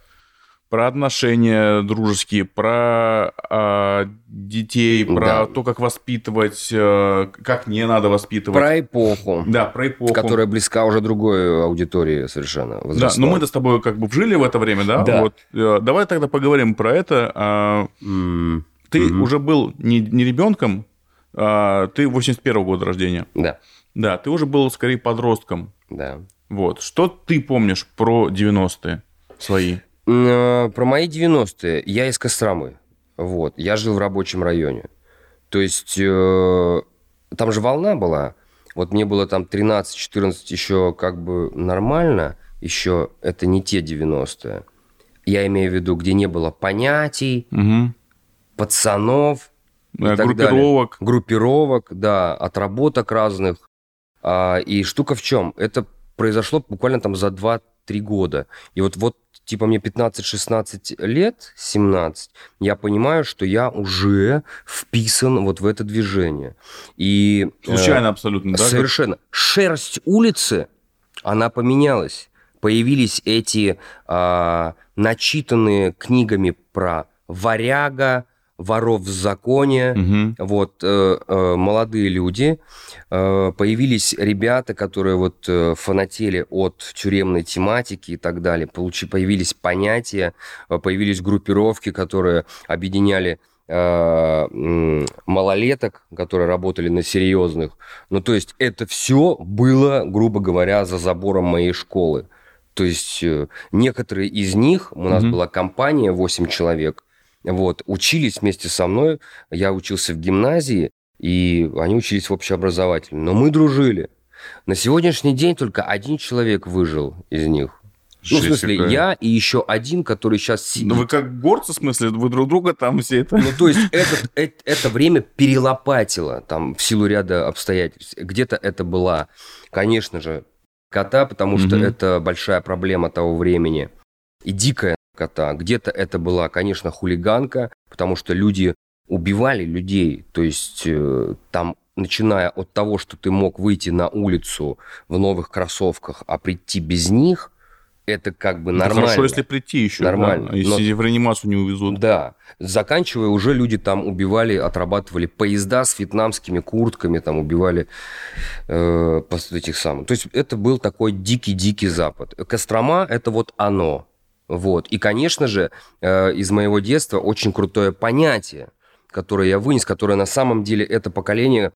про отношения дружеские, про э, детей, про да. то, как воспитывать, э, как не надо воспитывать. Про эпоху. Да, про эпоху. Которая близка уже другой аудитории совершенно. Да, но мы-то с тобой как бы жили в это время, да? Да. Вот, э, давай тогда поговорим про это. Э, mm. Ты mm-hmm. уже был не, не ребенком, э, ты 81-го года рождения. Да. Да, ты уже был скорее подростком. Да. Вот. Что ты помнишь про 90-е свои? Э, про мои 90-е. Я из Костромы. Вот. Я жил в рабочем районе. То есть э, там же волна была. Вот мне было там 13-14 еще как бы нормально. Еще это не те 90-е. Я имею в виду, где не было понятий, угу. пацанов, да, группировок. Далее. Группировок, да, отработок разных. А, и штука в чем? Это произошло буквально там за 2-3 года. И вот, вот типа мне 15-16 лет, 17, я понимаю, что я уже вписан вот в это движение. И, Случайно э, абсолютно, да? Совершенно. Шерсть улицы, она поменялась. Появились эти э, начитанные книгами про варяга, воров в законе, угу. вот э, э, молодые люди, э, появились ребята, которые вот э, фанатели от тюремной тематики и так далее, получи, появились понятия, э, появились группировки, которые объединяли э, малолеток, которые работали на серьезных. Ну, то есть это все было, грубо говоря, за забором моей школы. То есть э, некоторые из них, у нас mm была компания 8 человек, вот, учились вместе со мной. Я учился в гимназии, и они учились в общеобразовательном. Но мы дружили. На сегодняшний день только один человек выжил из них. ну, в смысле, какая. я и еще один, который сейчас сидит. Ну, вы как горцы, в смысле, вы друг друга там все это... Ну, то есть, это, это, это время перелопатило там в силу ряда обстоятельств. Где-то это была, конечно же, кота, потому что это большая проблема того времени. И дикая кота. Где-то это была, конечно, хулиганка, потому что люди убивали людей. То есть э, там, начиная от того, что ты мог выйти на улицу в новых кроссовках, а прийти без них, это как бы нормально. Ну, хорошо, если прийти еще. Нормально. Да? Если Но... в реанимацию не увезут. Да. Заканчивая, уже люди там убивали, отрабатывали поезда с вьетнамскими куртками, там убивали э, этих самых. То есть это был такой дикий-дикий Запад. Кострома – это вот оно. Вот. И, конечно же, э, из моего детства очень крутое понятие, которое я вынес, которое на самом деле это поколение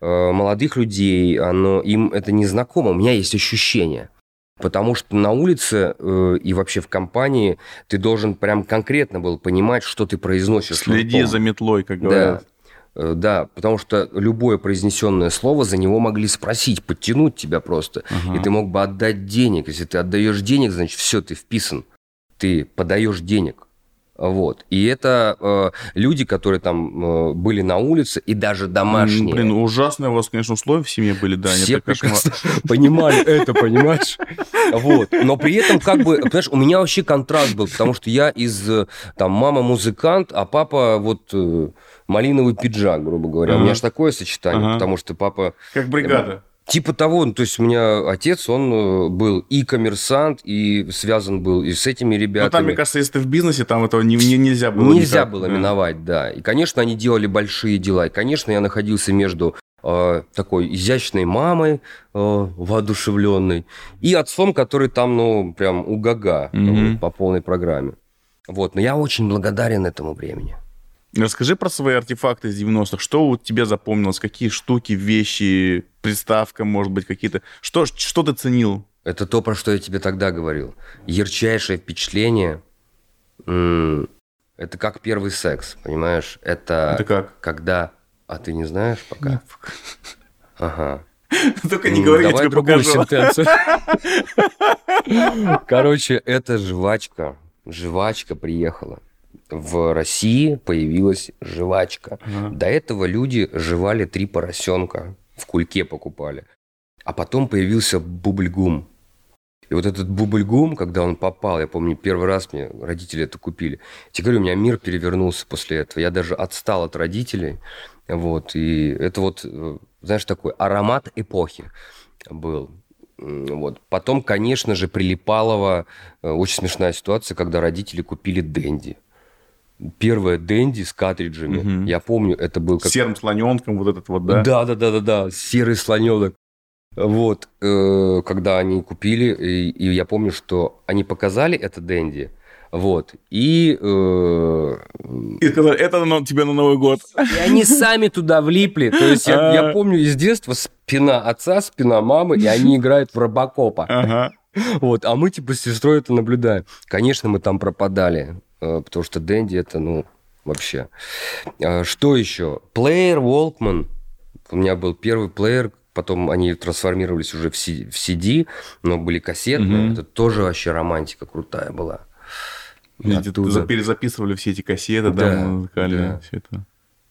э, молодых людей, оно, им это не знакомо. У меня есть ощущение. Потому что на улице э, и вообще в компании ты должен прям конкретно был понимать, что ты произносишь. Следи за метлой, как говорят. Да. Э, да, потому что любое произнесенное слово за него могли спросить, подтянуть тебя просто. Ага. И ты мог бы отдать денег. Если ты отдаешь денег, значит, все, ты вписан ты подаешь денег. Вот. И это э, люди, которые там э, были на улице, и даже домашние. Блин, ужасные у вас, конечно, условия в семье были, да. Все это кошмар. прекрасно понимали это, понимаешь? Вот. Но при этом, как бы, понимаешь, у меня вообще контраст был, потому что я из, там, мама музыкант, а папа вот э, малиновый пиджак, грубо говоря. У меня же такое сочетание, потому что папа Как бригада. Типа того, ну, то есть у меня отец, он э, был и коммерсант, и связан был и с этими Ну, там, ребятами. мне кажется, если ты в бизнесе, там этого не, не- нельзя было. Нельзя никак. было Да. миновать, да. И, конечно, они делали большие дела. И, конечно, я находился между э, такой изящной мамой, э, воодушевленной, и отцом, который там, ну, прям угага вот, по полной программе. Вот, но я очень благодарен этому времени. Расскажи про свои артефакты из 90-х. Что вот тебе запомнилось? Какие штуки, вещи, приставка, может быть, какие-то... Что, что ты ценил? Это то, про что я тебе тогда говорил. Ярчайшее впечатление это как первый секс, понимаешь? Это, Это как? когда... А ты не знаешь пока? Ага. Только не говори, я давай тебе другую покажу. сентенцию. Короче, это жвачка. Жвачка приехала. В России появилась жвачка. Ага. До этого люди жевали три поросенка, в кульке покупали. А потом появился бубльгум. И вот этот бубльгум, когда он попал, я помню, первый раз мне родители это купили. Я тебе говорю, у меня мир перевернулся после этого. Я даже отстал от родителей. Вот, и это вот, э, знаешь, такой аромат эпохи был. Вот. Потом, конечно же, прилипалова э, очень смешная ситуация, когда родители купили Дэнди. Первая Дэнди с картриджами. Мгм. Я помню, это был как... серым слоненком, вот этот вот, да? Да, да, да, да, да, серый слоненок. Вот, э, когда они купили, и, и я помню, что они показали это Дэнди, вот, и, э, И сказали, это на- тебе на Новый год. и они сами туда влипли. То есть я, я А. помню из детства спина отца, спина мамы, и они играют в Робокопа. Ага. Вот, а мы типа с сестрой это наблюдаем. Конечно, мы там пропадали, потому что Дэнди это, ну, вообще. А, Что еще? Плеер Волкман. У меня был первый плеер, потом они трансформировались уже в CD, но были кассетные. Мгм. Это тоже вообще романтика крутая была. Оттуда. за- перезаписывали все эти кассеты, да, Да, музыкали, да. все это.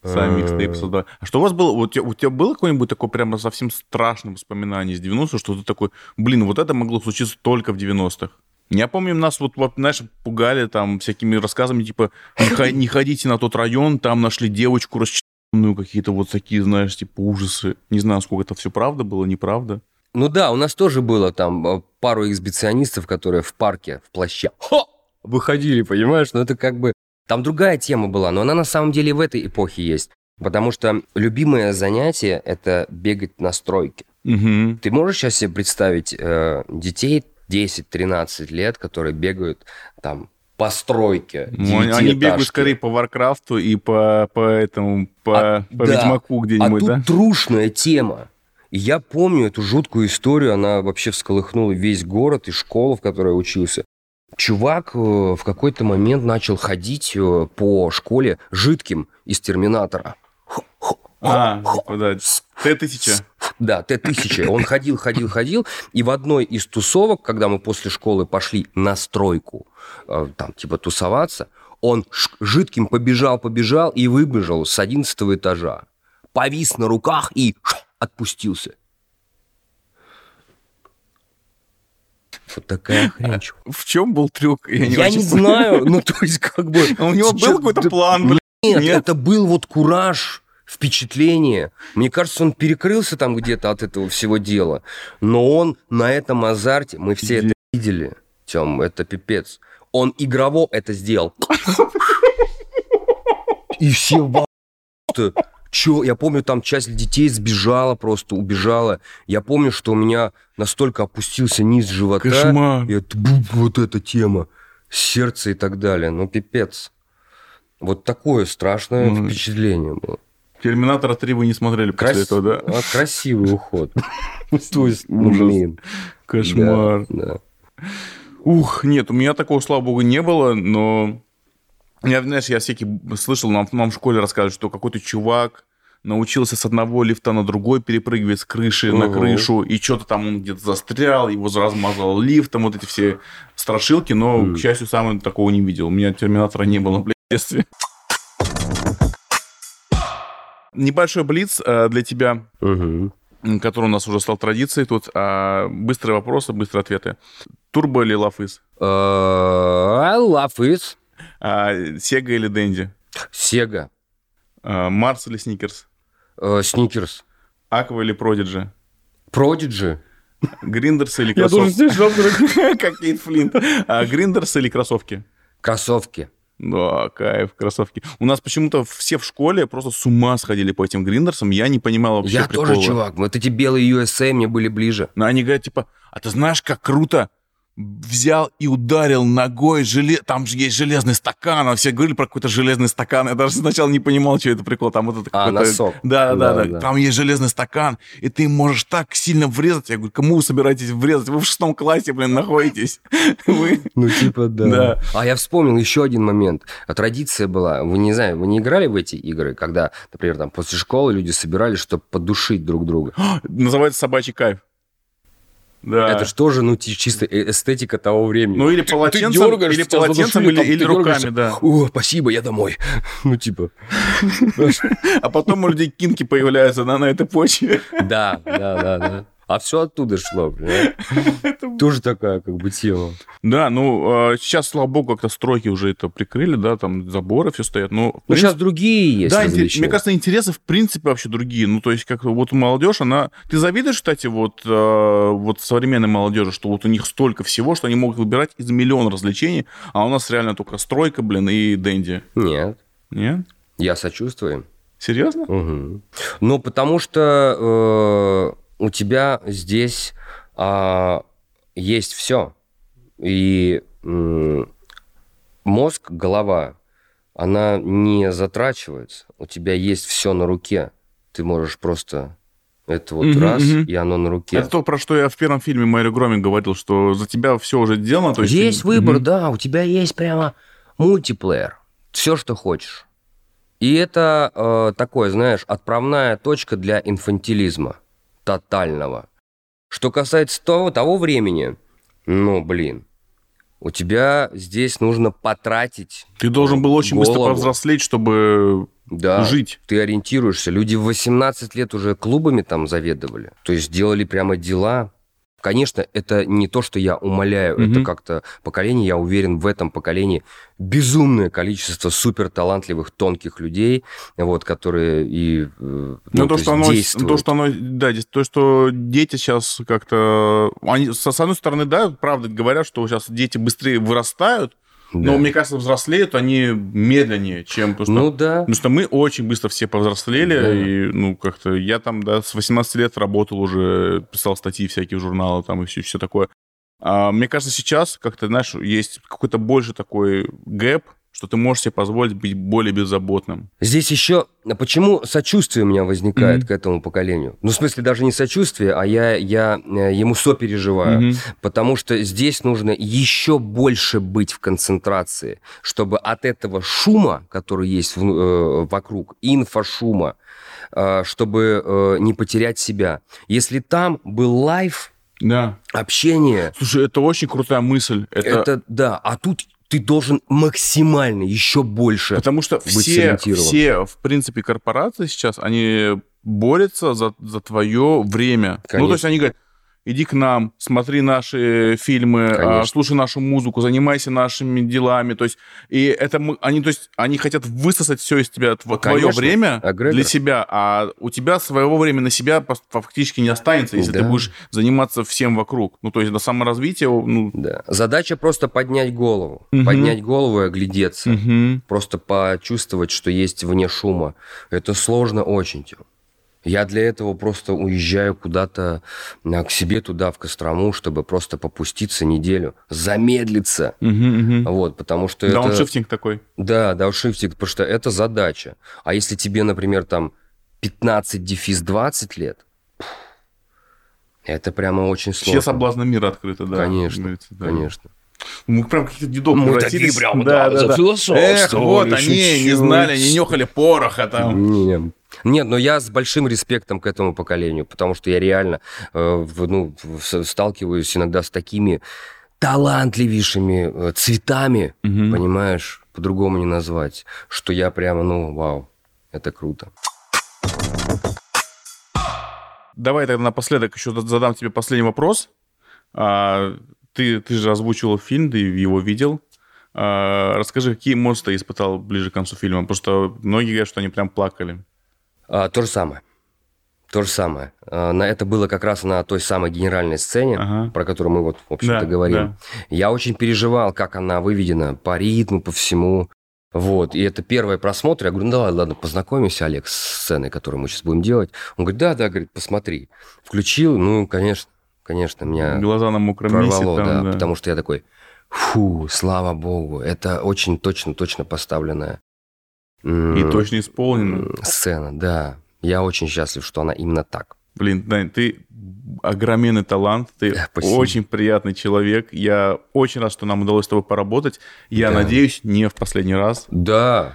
Сами Э. микстейпы создавали. А что у вас было? Вот у тебя, у тебя было какое-нибудь такое прямо совсем страшное воспоминание из 90-х, что ты такой, блин, вот это могло случиться только в 90-х? Я помню, нас вот, вот, знаешь, пугали там всякими рассказами, типа, не, хо- не ходите на тот район, там нашли девочку расчленную, какие-то вот такие, знаешь, типа ужасы. Не знаю, сколько это все правда было, неправда. Ну да, у нас тоже было там э, пару эксбиционистов, которые в парке в плаще хо, выходили, понимаешь? Но это как бы... Там другая тема была, но она на самом деле в этой эпохе есть. Потому что любимое занятие – это бегать на стройке. Угу. Ты можешь сейчас себе представить э, детей 10-13 лет, которые бегают там по стройке, Ну, они- бегают скорее по Варкрафту и по, по этому, по, А, по да. Ведьмаку А где-нибудь, тут да? трушная тема. И я помню эту жуткую историю, она вообще всколыхнула весь город и школу, в которой я учился. Чувак э, в какой-то момент начал ходить э, по школе жидким из Терминатора. А, типа, да. Т-1000. Да, Т-1000. Он ходил, ходил, ходил. И в одной из тусовок, когда мы после школы пошли на стройку, э, там, типа, тусоваться, он жидким побежал, побежал и выбежал с 11 этажа. Повис на руках и отпустился. Вот такая хрень. чувак. В чем был трюк? Я не, Я не знаю, ну то есть как бы... А У него был какой-то план, блин? Нет? это был вот кураж, впечатление. Мне кажется, он перекрылся там где-то от этого всего дела. Но он на этом азарте, мы все это видели, Тем, это пипец. Он игрово это сделал. И все ахуе. Чё, я помню, там часть детей сбежала просто, убежала. Я помню, что у меня настолько опустился низ живота. Кошмар. И это, вот эта тема. Сердце и так далее. Ну, пипец. Вот такое страшное Ну, впечатление было. Терминатора 3 вы не смотрели после Крас- этого, да? а, красивый уход. То есть, блин. Кошмар. Ух, нет, у меня такого, слава богу, не было, но... Я, знаешь, я всякие слышал, нам, нам в школе рассказывали, что какой-то чувак научился с одного лифта на другой перепрыгивать с крыши на Ого. крышу, и что-то там он где-то застрял, его размазал лифтом, вот эти все страшилки, но, Мгм. к счастью, сам такого не видел. У меня Терминатора не было, блядь, в детстве. Небольшой блиц э, для тебя, м, который у нас уже стал традицией тут. А, Быстрые вопросы, быстрые ответы. Турбо или Лафыс? А, Сега или Дэнди? Sega, А, Марс или Сникерс? Snickers, Аква или Продиджи? Prodigy. Гриндерс или кроссовки? Как Кейт Флинт. Гриндерс или кроссовки? Кроссовки. Да, кайф, кроссовки. У нас почему-то все в школе просто с ума сходили по этим гриндерсам. Я не понимал вообще Я тоже, прикола. чувак. Вот эти белые USA мне были ближе. Но они говорят, типа, а ты знаешь, как круто взял и ударил ногой желе... Там же есть железный стакан, а все говорили про какой-то железный стакан. Я даже сначала не понимал, что это прикол. Там вот это А, носок. Да, да, да, Да, да. Там есть железный стакан, и ты можешь так сильно врезать. Я говорю, кому вы собираетесь врезать? Вы в шестом классе, блин, находитесь. Вы... Ну, типа, да. Да. А я вспомнил еще один момент. Традиция была, вы не знаю, вы не играли в эти игры, когда, например, там после школы люди собирались, чтобы подушить друг друга. Называется собачий кайф. Да. Это же тоже, ну, чисто э- эстетика того времени. Ну, или Ты полотенцем, дергаешься, или тебя полотенцем, или, там, или ты руками, дергаешься. да. О, спасибо, я домой. Ну, типа. А потом у людей кинки появляются на этой почве. Да, да, да, да. А все оттуда шло, понимаешь? Тоже такая, как бы, тема. Да, ну, э, сейчас, слава богу, как-то стройки уже это прикрыли, да, там заборы все стоят. Ну, Ну, сейчас другие есть да, мне кажется, интересы в принципе вообще другие. Ну, то есть, как вот молодежь, она... Ты завидуешь, кстати, вот, э, вот современной молодежи, что вот у них столько всего, что они могут выбирать из миллиона развлечений, а у нас реально только стройка, блин, и дэнди. Нет, Нет? я сочувствую. Серьезно? Мгм. Ну, потому что э, у тебя здесь а, есть все. И м, мозг, голова, она не затрачивается. У тебя есть все на руке. Ты можешь просто это вот Мгм, раз, мгм. и оно на руке. Это то, про что я в первом фильме Мэри Громин говорил, что за тебя все уже сделано. То есть ты- есть выбор, Мгм. да, у тебя есть прямо мультиплеер. Все, что хочешь. И это э, такое, знаешь, отправная точка для инфантилизма тотального. Что касается того, того времени, ну, блин, у тебя здесь нужно потратить. Ты должен был очень быстро голову. повзрослеть, чтобы Да, жить. ты ориентируешься. Люди в 18 лет уже клубами там заведовали. То есть делали прямо дела. Конечно, это не то, что я умоляю, Мгм. это как-то поколение, я уверен, в этом поколении безумное количество супер талантливых, тонких людей, вот, которые и э, ну, Ну, то то, что оно, действуют. то, что оно, да, то, что дети сейчас как-то, они, с одной стороны, да, правда говорят, что сейчас дети быстрее вырастают, Да. но мне кажется, взрослеют они медленнее, чем то, что... Ну да. Потому что мы очень быстро все повзрослели, Да. и, ну, как-то я там, да, с 18 лет работал уже, писал статьи всякие в журналы там и все, все такое. А, мне кажется, сейчас как-то, знаешь, есть какой-то больше такой гэп, что ты можешь себе позволить быть более беззаботным. Здесь еще почему сочувствие у меня возникает Мгм. к этому поколению? Ну, в смысле, даже не сочувствие, а я, я э, ему сопереживаю. Мгм. Потому что здесь нужно еще больше быть в концентрации, чтобы от этого шума, который есть в- э, вокруг, инфошума, э, чтобы э, не потерять себя. Если там был лайф, Да. общение, Слушай, это очень крутая мысль. Это, это да, а тут ты должен максимально еще больше. Потому что все, все, в принципе, корпорации сейчас, они борются за, за твое время. Ну, то Конечно. есть они говорят, иди к нам, смотри наши фильмы, а, Конечно. слушай нашу музыку, занимайся нашими делами. То есть, и это мы- они, то есть, они хотят высосать все из тебя, тв- твое Конечно. время Эгрегор. для себя, а у тебя своего времени на себя фактически не останется, если ты Да. будешь заниматься всем вокруг. Ну, то есть, до саморазвития, ну... Да. Задача просто поднять голову. Мгм. Поднять голову и оглядеться. мгм. Просто почувствовать, что есть вне шума. Это сложно очень, Тём. Я для этого просто уезжаю куда-то а, к себе туда, в Кострому, чтобы просто попуститься неделю, замедлиться. Мгм, мгм. Вот, потому что это... Дауншифтинг такой. Да, дауншифтинг, потому что это задача. А если тебе, например, там 15 дефис 20 лет, это прямо очень Все сложно. соблазны мира открыты, да. Конечно, да. Конечно. Мы прям какие-то дедов Мы такие прям, да, Эх, зафилософствовали вот они, не чуть-чуть. знали, не нюхали пороха там. Не. Нет, но я с большим респектом к этому поколению, потому что я реально э, ну, сталкиваюсь иногда с такими талантливейшими э, цветами, Мгм. понимаешь, по-другому не назвать, что я прямо, ну, вау, это круто. Давай тогда напоследок еще задам тебе последний вопрос. А, ты, ты же озвучивал фильм, ты его видел. А, расскажи, какие эмоции ты испытал ближе к концу фильма? Потому что многие говорят, что они прям плакали. А, то же самое. То же самое. А, на, это было как раз на той самой генеральной сцене, Ага. про которую мы вот, в общем-то, Да, говорим. да. Я очень переживал, как она выведена по ритму, по всему. Вот, и это первый просмотр. Я говорю, ну давай, ладно, познакомимся, Олег, с сценой, которую мы сейчас будем делать. Он говорит, да, да, говорит, посмотри. Включил, ну, конечно, конечно, меня Глаза на мокром месте. прорвало, там, да, да. потому что я такой, фу, слава богу, это очень точно, точно поставленная И точно исполнено. м, сцена, да. Я очень счастлив, что она именно так. Блин, Дань, ты огроменный талант, ты Да, спасибо. очень приятный человек. Я очень рад, что нам удалось с тобой поработать. Я Да. надеюсь, не в последний раз. Да,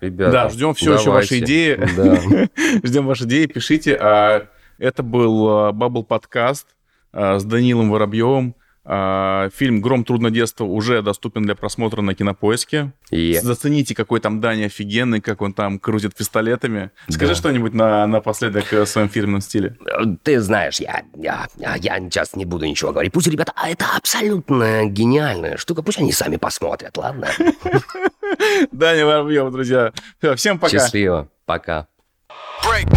ребята. Да, ждем все еще ваши давайте. идеи. Да. Ждем ваши идеи, пишите. А, Это был Бабл подкаст с Данилом Воробьевым. А, Фильм «Гром трудно детства» уже доступен для просмотра на Кинопоиске. И- Зацените, какой там Даня офигенный, как он там крутит пистолетами. Скажи Да. что-нибудь на, напоследок э, в своем фирменном стиле. Ты знаешь, я, я, я, сейчас не буду ничего говорить. Пусть ребята, а это абсолютно гениальная штука. Пусть они сами посмотрят, ладно? Даня Воробьев, друзья. Всем пока. Счастливо. Пока. break.